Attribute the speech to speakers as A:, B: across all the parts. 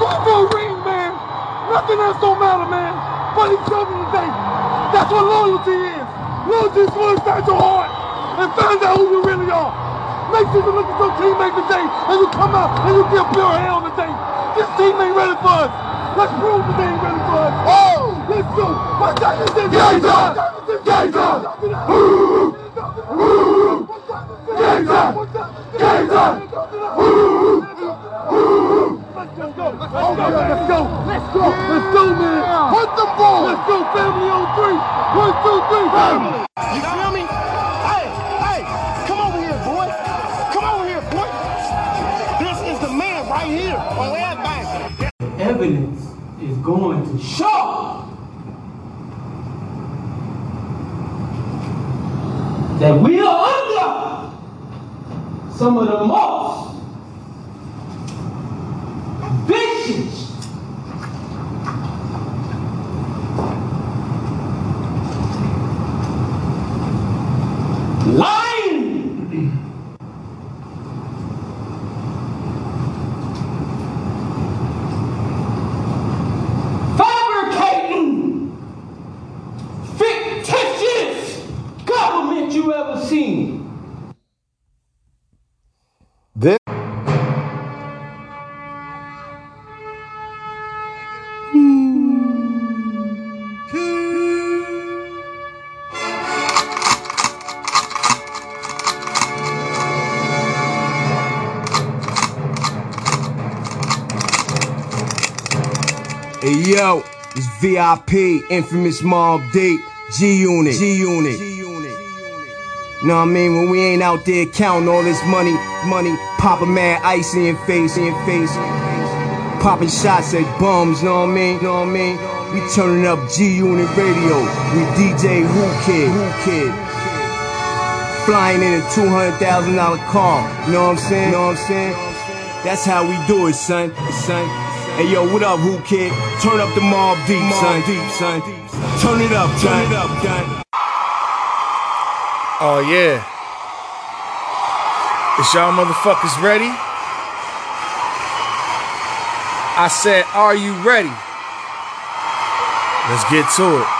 A: is it. We going for a ring, man. Nothing else don't matter, man. But each other today. That's what loyalty is. Loyalty is going inside your heart and find out who you really are. Make sure you look at your teammate today and you come out and you give pure hell today. This team ain't ready for us. Let's prove that they ain't ready for us. Oh! Let's go. My this is Gator! Gator! Gator! Gator! Let's go, let's go, let's go, let's go, let's go, man. Hunt the ball. Let's go, family on three. One, two, three, family.
B: You feel me? Hey, hey, come over here, boy. Come over here, boy. This is the man right here on everybody.
C: The evidence is going to show that we are under some of the most
D: VIP, infamous Mobb Deep, G Unit, G Unit. Know what I mean? When we ain't out there counting all this money, money, popping mad ice in face, in face. Popping shots at bums, know what I mean? Know what I mean? We turning up G Unit Radio with DJ Whoo Kid, Whoo Kid. Flying in a $200,000 car, know what I'm saying? Know what I'm saying? That's how we do it, son, son. Hey yo, what up, Whoo Kid? Turn up the Mobb Deep, son, deep, son. Turn it up, turn it up, son.
E: Oh yeah. Is y'all motherfuckers ready? I said, are you ready? Let's get to it.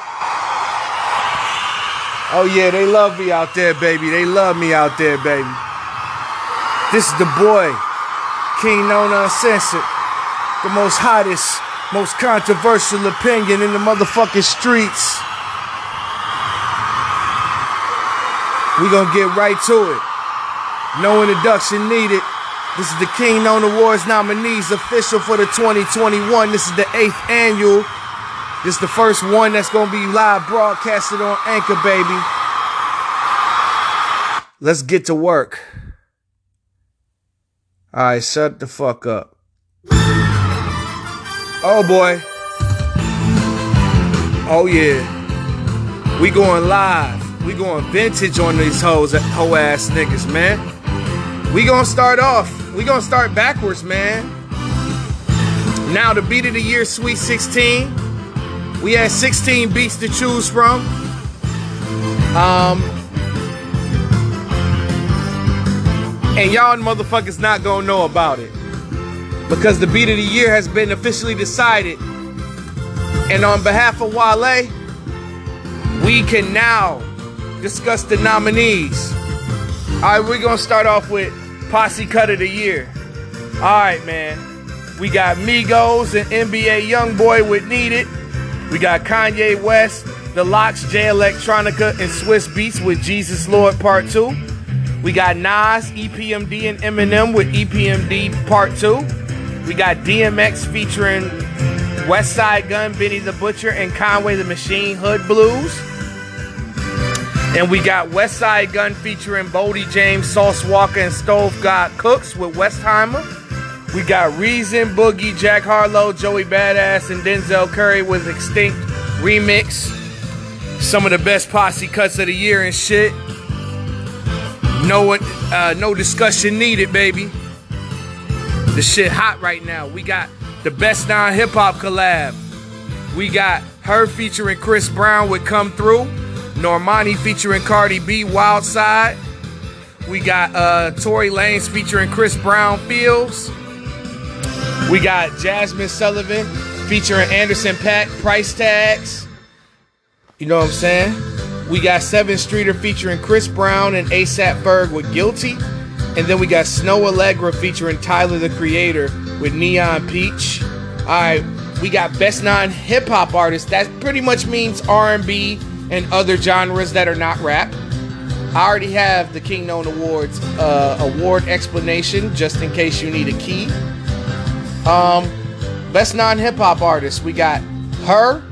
E: Oh yeah, they love me out there, baby. They love me out there, baby. This is the boy, King Known Uncensored, the most hottest, most controversial opinion in the motherfucking streets. We gonna get right to it. No introduction needed. This is the King Known Awards nominees official for the 2021. This is the eighth annual. This is the first one that's gonna be live broadcasted on Anchor, baby. Let's get to work. All right, shut the fuck up. Oh boy. Oh yeah. We going live. We going vintage on these hoes, hoe ass niggas, man. We gonna start off. We gonna start backwards, man. Now the beat of the year, Sweet 16. We had 16 beats to choose from. Um, and y'all motherfuckers not gonna know about it because the beat of the year has been officially decided. And on behalf of Wale, we can now discuss the nominees. All right, we're gonna start off with Posse Cut of the Year. All right, man. We got Migos and NBA YoungBoy with Needed. We got Kanye West, The Lox, Jay Electronica, and Swizz Beatz with Jesus Lord Part 2. We got Nas, EPMD, and Eminem with EPMD Part 2. We got DMX featuring Westside Gunn, Benny the Butcher, and Conway the Machine Hood Blues. And we got Westside Gunn featuring Boldy James, Sauce Walka, and Stove God Cooks with Westheimer. We got Reason, Boogie, Jack Harlow, Joey Badass, and Denzel Curry with Extinct Remix. Some of the best posse cuts of the year and shit. No uh, no discussion needed, baby. The shit hot right now. We got the best non hip hop collab. We got her featuring Chris Brown with Come Through. Normani featuring Cardi B, Wild Side. We got uh, Tory Lanez featuring Chris Brown, Feels. We got Jazmine Sullivan featuring Anderson .Paak, Price Tags. You know what I'm saying? We got Sevyn Streeter featuring Chris Brown and ASAP Ferg with Guilty. And then we got Snoh Aalegra featuring Tyler the Creator with Neon Peach. All right, we got Best Non-Hip Hop Artist. That pretty much means R&B and other genres that are not rap. I already have the King Known Awards uh, award explanation just in case you need a key. Um, best non-hip hop artist, we got her,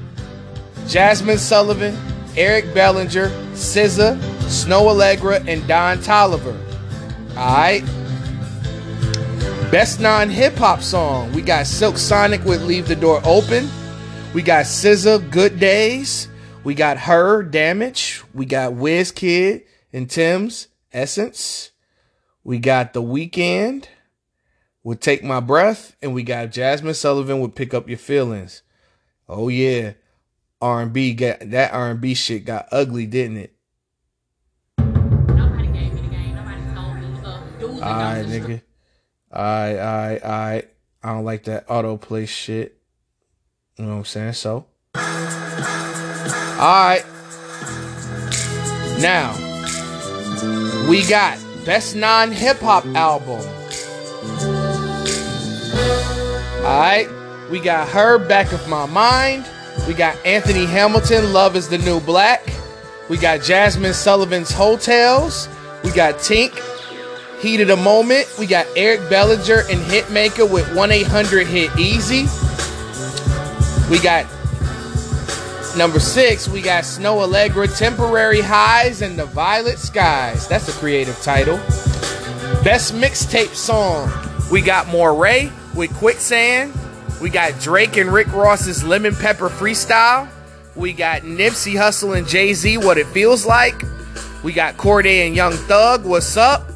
E: Jazmine Sullivan, Eric Bellinger, SZA, Snoh Aalegra, and Don Toliver. Alright. Best non-hip hop song, we got Silk Sonic with Leave the Door Open. We got SZA, Good Days. We got her, Damage. We got Wizkid and Tems Essence. We got The Weeknd with Take My Breath, and we got Jazmine Sullivan with Pick Up Your Feelings. Oh yeah, R and B got that R and B shit got ugly, didn't it?
F: Nobody gave me the game. Nobody told me.
E: All right, nigga. All right, all right, all right. I don't like that autoplay shit. You know what I'm saying? So, all right. Now, we got best non-hip hop album. Alright, we got her back of my mind. We got Anthony Hamilton, Love is the New Black. We got Jazmine Sullivan's Hotels. We got Tink, Heat of the Moment. We got Eric Bellinger and Hitmaker with 1 800 Hit Easy. We got number six, we got Snoh Aalegra Temporary Highs and the Violet Skies. That's a creative title. Best mixtape song, we got Morray with Quicksand. We got Drake and Rick Ross's Lemon Pepper Freestyle. We got Nipsey Hussle and Jay Z, What It Feels Like. We got Cordae and Young Thug, What's Up.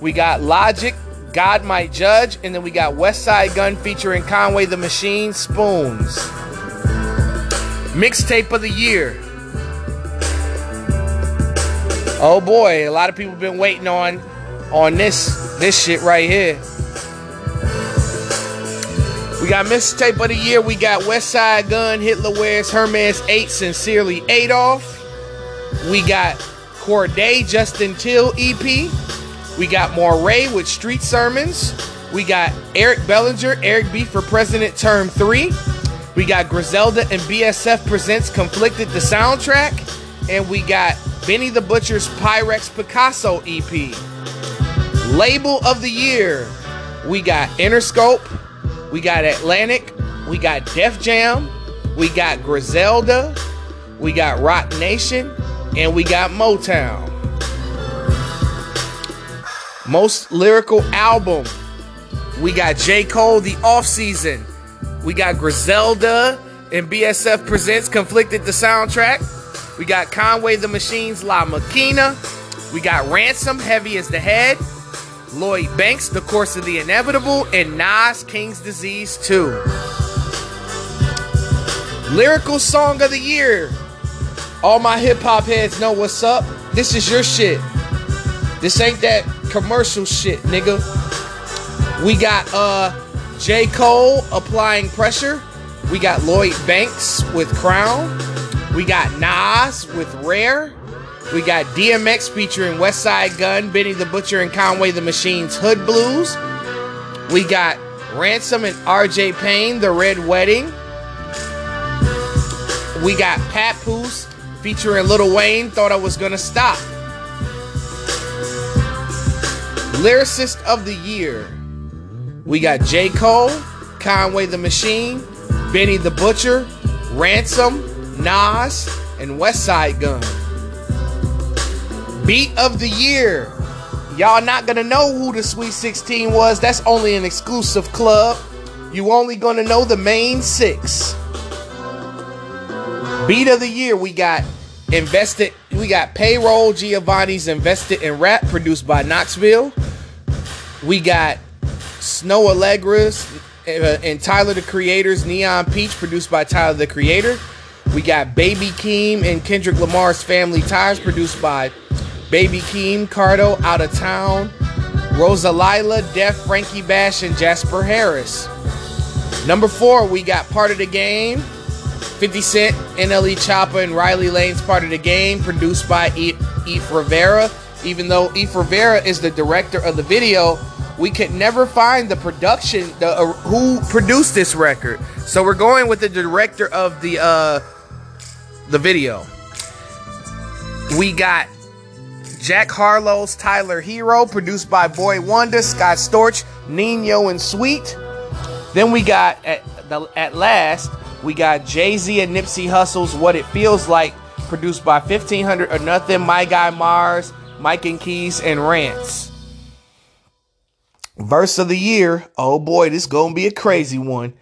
E: We got Logic, God Might Judge. And then we got Westside Gunn featuring Conway the Machine, Spoons. Mixtape of the year. Oh boy, a lot of people been waiting on on this this shit right here. We got mixtape of the year. We got Westside Gunn, Hitler Wears, Hermes 8, Sincerely Adolf. We got Cordae, Just Until EP. We got Morray with Street Sermons. We got Eric Bellinger, Eric B for President Term 3. We got Griselda and BSF Presents Conflicted the soundtrack. And we got Benny the Butcher's Pyrex Picasso EP. Label of the year. We got Interscope. We got Atlantic. We got Def Jam. We got Griselda. We got Roc Nation. And we got Motown. Most lyrical album. We got J. Cole, The Off Season. We got Griselda and BSF Presents Conflicted the soundtrack. We got Conway the Machine's La Maquina. We got Ransom, Heavy as the Head. Lloyd Banks, The Course of the Inevitable. And Nas, King's Disease 2. Lyrical Song of the Year. All my hip hop heads know what's up. This is your shit. This ain't that commercial shit, nigga. We got uh J. Cole applying pressure. We got Lloyd Banks with Crown. We got Nas with Rare. We got DMX featuring Westside Gunn, Benny the Butcher, and Conway the Machine's Hood Blues. We got Ransom and RJ Payne, The Red Wedding. We got Papoose featuring Lil Wayne, Thought I Was Gonna Stop. Lyricist of the Year. We got J. Cole, Conway the Machine, Benny the Butcher, Ransom, Nas, and Westside Gunn. Beat of the Year. Y'all not gonna know who the Sweet 16 was. That's only an exclusive club. You only gonna know the main six. Beat of the Year, we got invested. We got Payroll Giovanni's Invested in Rap, produced by Knoxville. We got Snoh Aalegra's uh, and Tyler the Creator's Neon Peach, produced by Tyler the Creator. We got Baby Keem and Kendrick Lamar's Family Ties, produced by Baby Keem, Cardo, Out of Town, Rosa Lila, Def, Frankie Bash, and Jasper Harris. Number four, we got Part of the Game, 50 Cent, NLE Choppa, and Rileyy Lanez Part of the Game, produced by Eif Rivera. Even though Eif Rivera is the director of the video, we could never find the production, the uh, who produced this record. So we're going with the director of the uh, the video. We got Jack Harlow's Tyler Herro, produced by Boy Wonder, Scott Storch, Nino, and Sweet. Then we got at the at last we got Jay Z and Nipsey Hussle's What It Feels Like, produced by 1500 or Nothing, My Guy Mars, Mike and Keys, and Rants. Verse of the year. Oh boy, this gonna be a crazy one.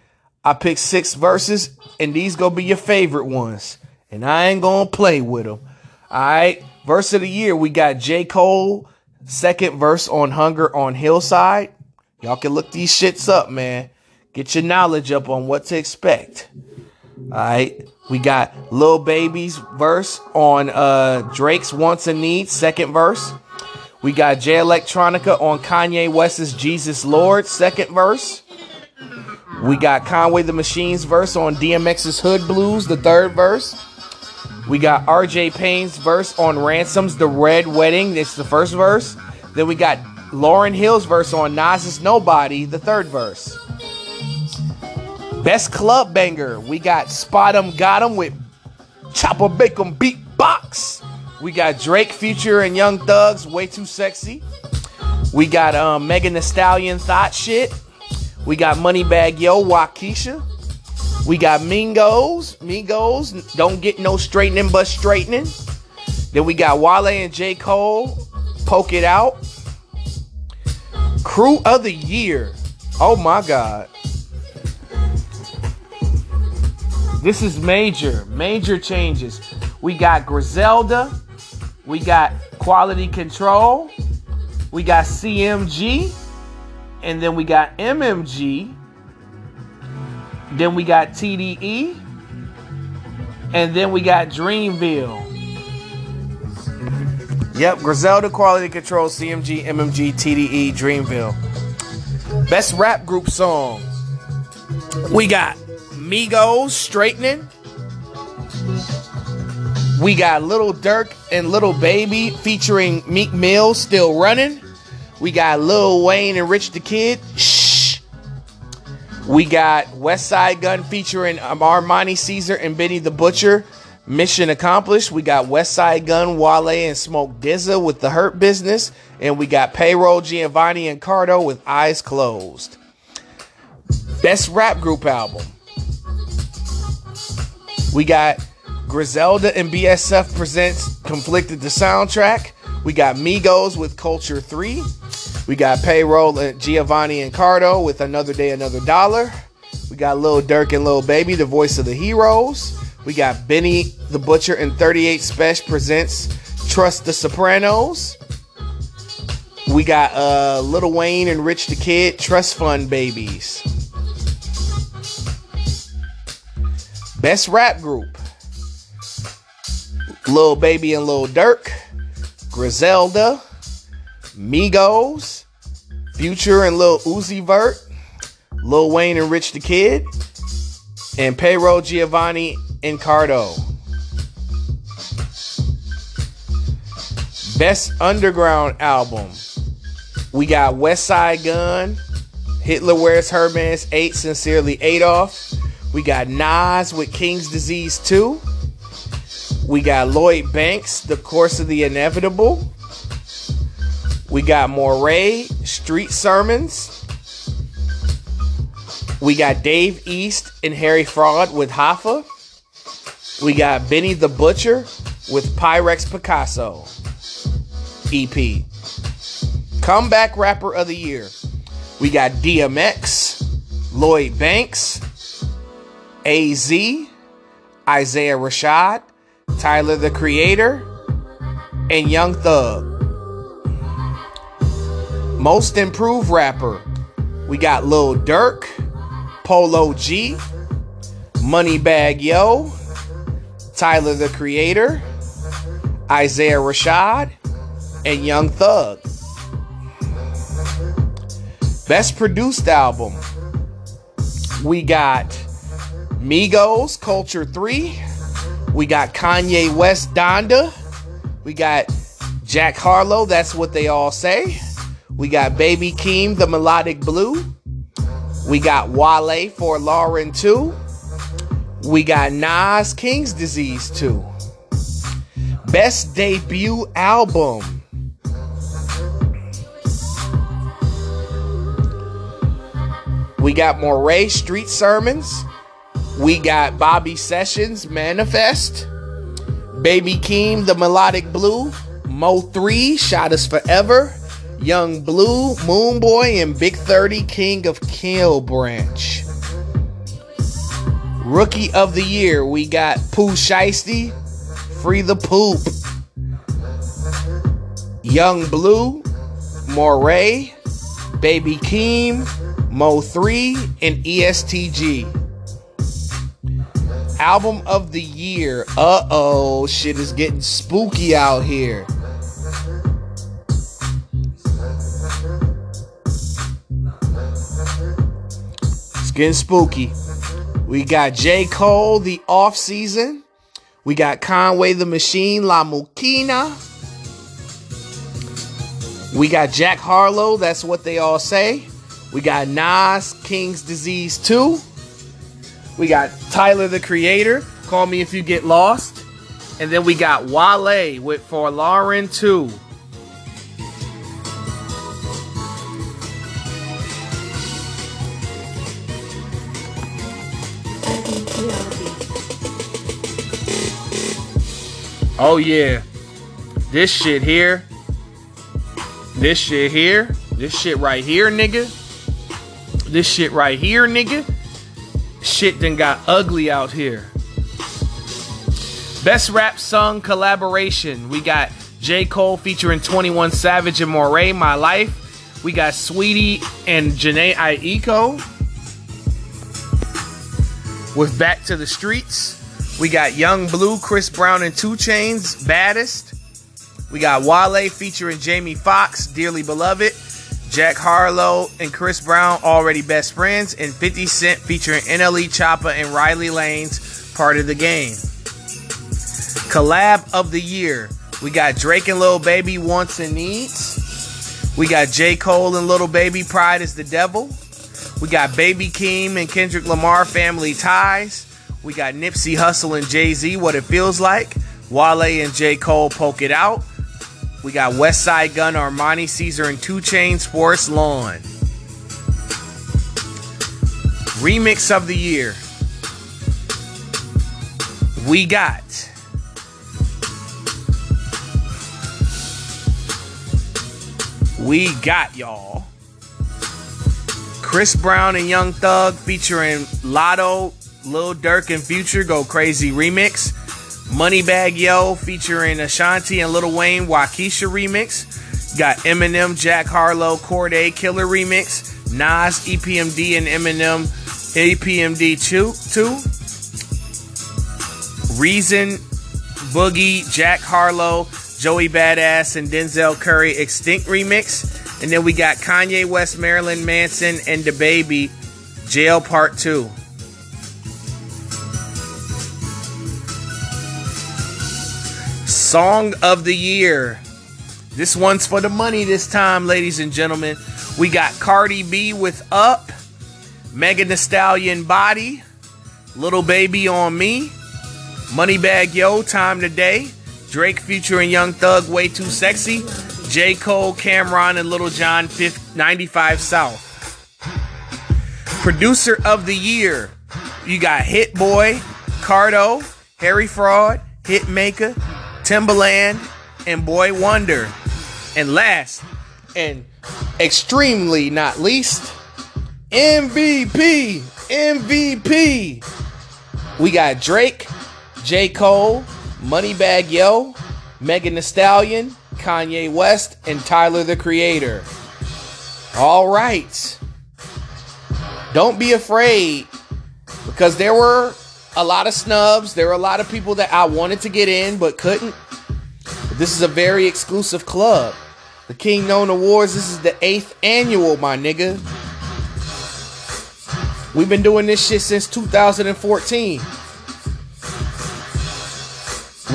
E: I picked six verses, and these gonna be your favorite ones. And I ain't gonna play with them. Alright. Verse of the year, we got J. Cole, second verse on Hunger on Hillside. Y'all can look these shits up, man. Get your knowledge up on what to expect. Alright. We got Lil Baby's verse on uh Drake's Wants and Needs, second verse. We got Jay Electronica on Kanye West's Jesus Lord, second verse. We got Conway the Machine's verse on DMX's Hood Blues, the third verse. We got RJ Payne's verse on Ransom's The Red Wedding, it's the first verse. Then we got Lauryn Hill's verse on Nas's Nobody, the third verse. Best club banger, we got Spot 'em Got 'em with Chopper Bacon Beatbox. We got Drake Future and Young Thugs, way too sexy. We got um, Megan Thee Stallion Thought Shit. We got Moneybagg Yo, Wockesha. We got Mingos, Migos, Don't Get No Straightening But Straightening. Then we got Wale and J. Cole, Poke It Out. Crew of the Year. Oh my God. This is major, major changes. We got Griselda. We got Quality Control. We got CMG. And then we got MMG. Then we got TDE. And then we got Dreamville. Yep, Griselda, Quality Control, CMG, MMG, TDE, Dreamville. Best rap group song. We got Migos, Straightening. We got Little Durk and Little Baby featuring Meek Mill, Still Running. We got Lil Wayne and Rich the Kid. We got Westside Gunn featuring Armani Caesar and Benny the Butcher, Mission Accomplished. We got Westside Gunn, Wale, and Smoke DZA with The Hurt Business. And we got Payroll, Giovanni, and Cardo with Eyes Closed. Best rap group album. We got Griselda and BSF presents Conflicted the soundtrack. We got Migos with Culture 3. We got Payroll and Giovanni and Cardo with Another Day, Another Dollar. We got Lil Durk and Lil Baby, the voice of the heroes. We got Benny the Butcher and 38 Spesh presents Trust the Sopranos. We got uh, Little Wayne and Rich the Kid, Trust Fund Babies. Best rap group. Lil Baby and Lil Durk, Griselda, Migos, Future and Lil Uzi Vert, Lil Wayne and Rich the Kid, and Payroll Giovanni and Cardo. Best Underground Album. We got Westside Gunn, Hitler Wears Hermes 8, Sincerely Adolf. We got Nas with King's Disease 2. We got Lloyd Banks, The Course of the Inevitable. We got Morray, Street Sermons. We got Dave East and Harry Fraud with Hoffa. We got Benny the Butcher with Pyrex Picasso EP. Comeback Rapper of the Year. We got DMX, Lloyd Banks, AZ, Isaiah Rashad, Tyler the Creator, and Young Thug. Most Improved Rapper. We got Lil Durk, Polo G, Moneybagg Yo, Tyler the Creator, Isaiah Rashad, and Young Thug. Best produced album. We got Migos, Culture 3. We got Kanye West, Donda. We got Jack Harlow, That's What They All Say. We got Baby Keem, The Melodic Blue. We got Wale Folarin 2. We got Nas, King's Disease 2. Best debut album. We got Morray Street Sermons. We got Bobby Sessions Manifest. Baby Keem The Melodic Blue. Mo 3 Shot Us Forever. Yung Bleu, Moon Boy, and Big 30 King of Kill Branch. Rookie of the Year, we got Pooh Shiesty, Free the Poop. Yung Bleu, Morray, Baby Keem, Mo 3, and ESTG. Album of the Year. Uh oh, shit is getting spooky out here. It's getting spooky. We got J. Cole, the off season. We got Conway the Machine, La Maquina. We got Jack Harlow, that's what they all say. We got Nas, King's Disease 2. We got Tyler the Creator, Call Me If You Get Lost. And then we got Wale with Folarin 2. Oh yeah. This shit here. This shit here. This shit right here, nigga. This shit right here, nigga. Shit done got ugly out here. Best rap song collaboration. We got J. Cole featuring 21 Savage and Morray, My Life. We got Saweetie and Jhené Aiko with Back to the Streets. We got Yung Bleu, Chris Brown, and 2 Chainz, Baddest. We got Wale featuring Jamie Foxx, Dearly Beloved. Jack Harlow and Chris Brown, already best friends. And 50 Cent featuring NLE Choppa and Rileyy Lanez Part of the Game. Collab of the Year. We got Drake and Lil Baby, Wants and Needs. We got J. Cole and Little Baby, Pride is the Devil. We got Baby Keem and Kendrick Lamar, Family Ties. We got Nipsey Hussle and Jay Z, What It Feels Like. Wale and J. Cole, Poke It Out. We got Westside Gunn, Armani Caesar, and 2 Chainz, Sports Lawn. Remix of the Year. We got We got y'all. Chris Brown and Young Thug featuring Latto, Lil Durk, and Future Go Crazy remix. Moneybagg Yo featuring Ashanti and Lil Wayne Wockesha remix. Got Eminem, Jack Harlow, Cordae Killer remix. Nas, EPMD, and Eminem EPMD 2. 2. Reason Boogie, Jack Harlow, Joey Badass, and Denzel Curry Extinct remix. And then we got Kanye West, Marilyn Manson, and DaBaby Jail Part 2. Song of the Year. This one's for the money this time, ladies and gentlemen. We got Cardi B with Up, Megan Thee Stallion Body, Little Baby on Me, Moneybagg Yo, Time Today, Drake featuring Young Thug, Way Too Sexy, J. Cole, Cam'ron, and Little John, 95 South. Producer of the Year, you got Hit Boy, Cardo, Harry Fraud, Hitmaker, Timbaland, and Boy Wonder. And last, and extremely not least, MVP, MVP. We got Drake, J. Cole, Moneybagg Yo, Megan Thee Stallion, Kanye West, and Tyler the Creator. All right. Don't be afraid because there were a lot of snubs. There were a lot of people that I wanted to get in but couldn't. This is a very exclusive club. The King Known Awards, this is the eighth annual, my nigga. We've been doing this shit since 2014.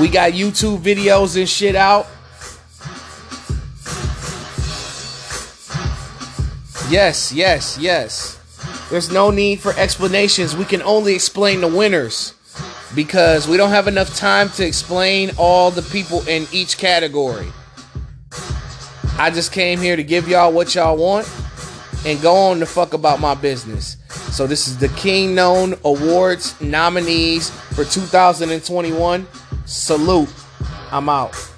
E: We got YouTube videos and shit out. Yes, yes, yes. There's no need for explanations. We can only explain the winners because we don't have enough time to explain all the people in each category. I just came here to give y'all what y'all want and go on the fuck about my business. So this is the King Known Awards nominees for 2021. Salute. I'm out.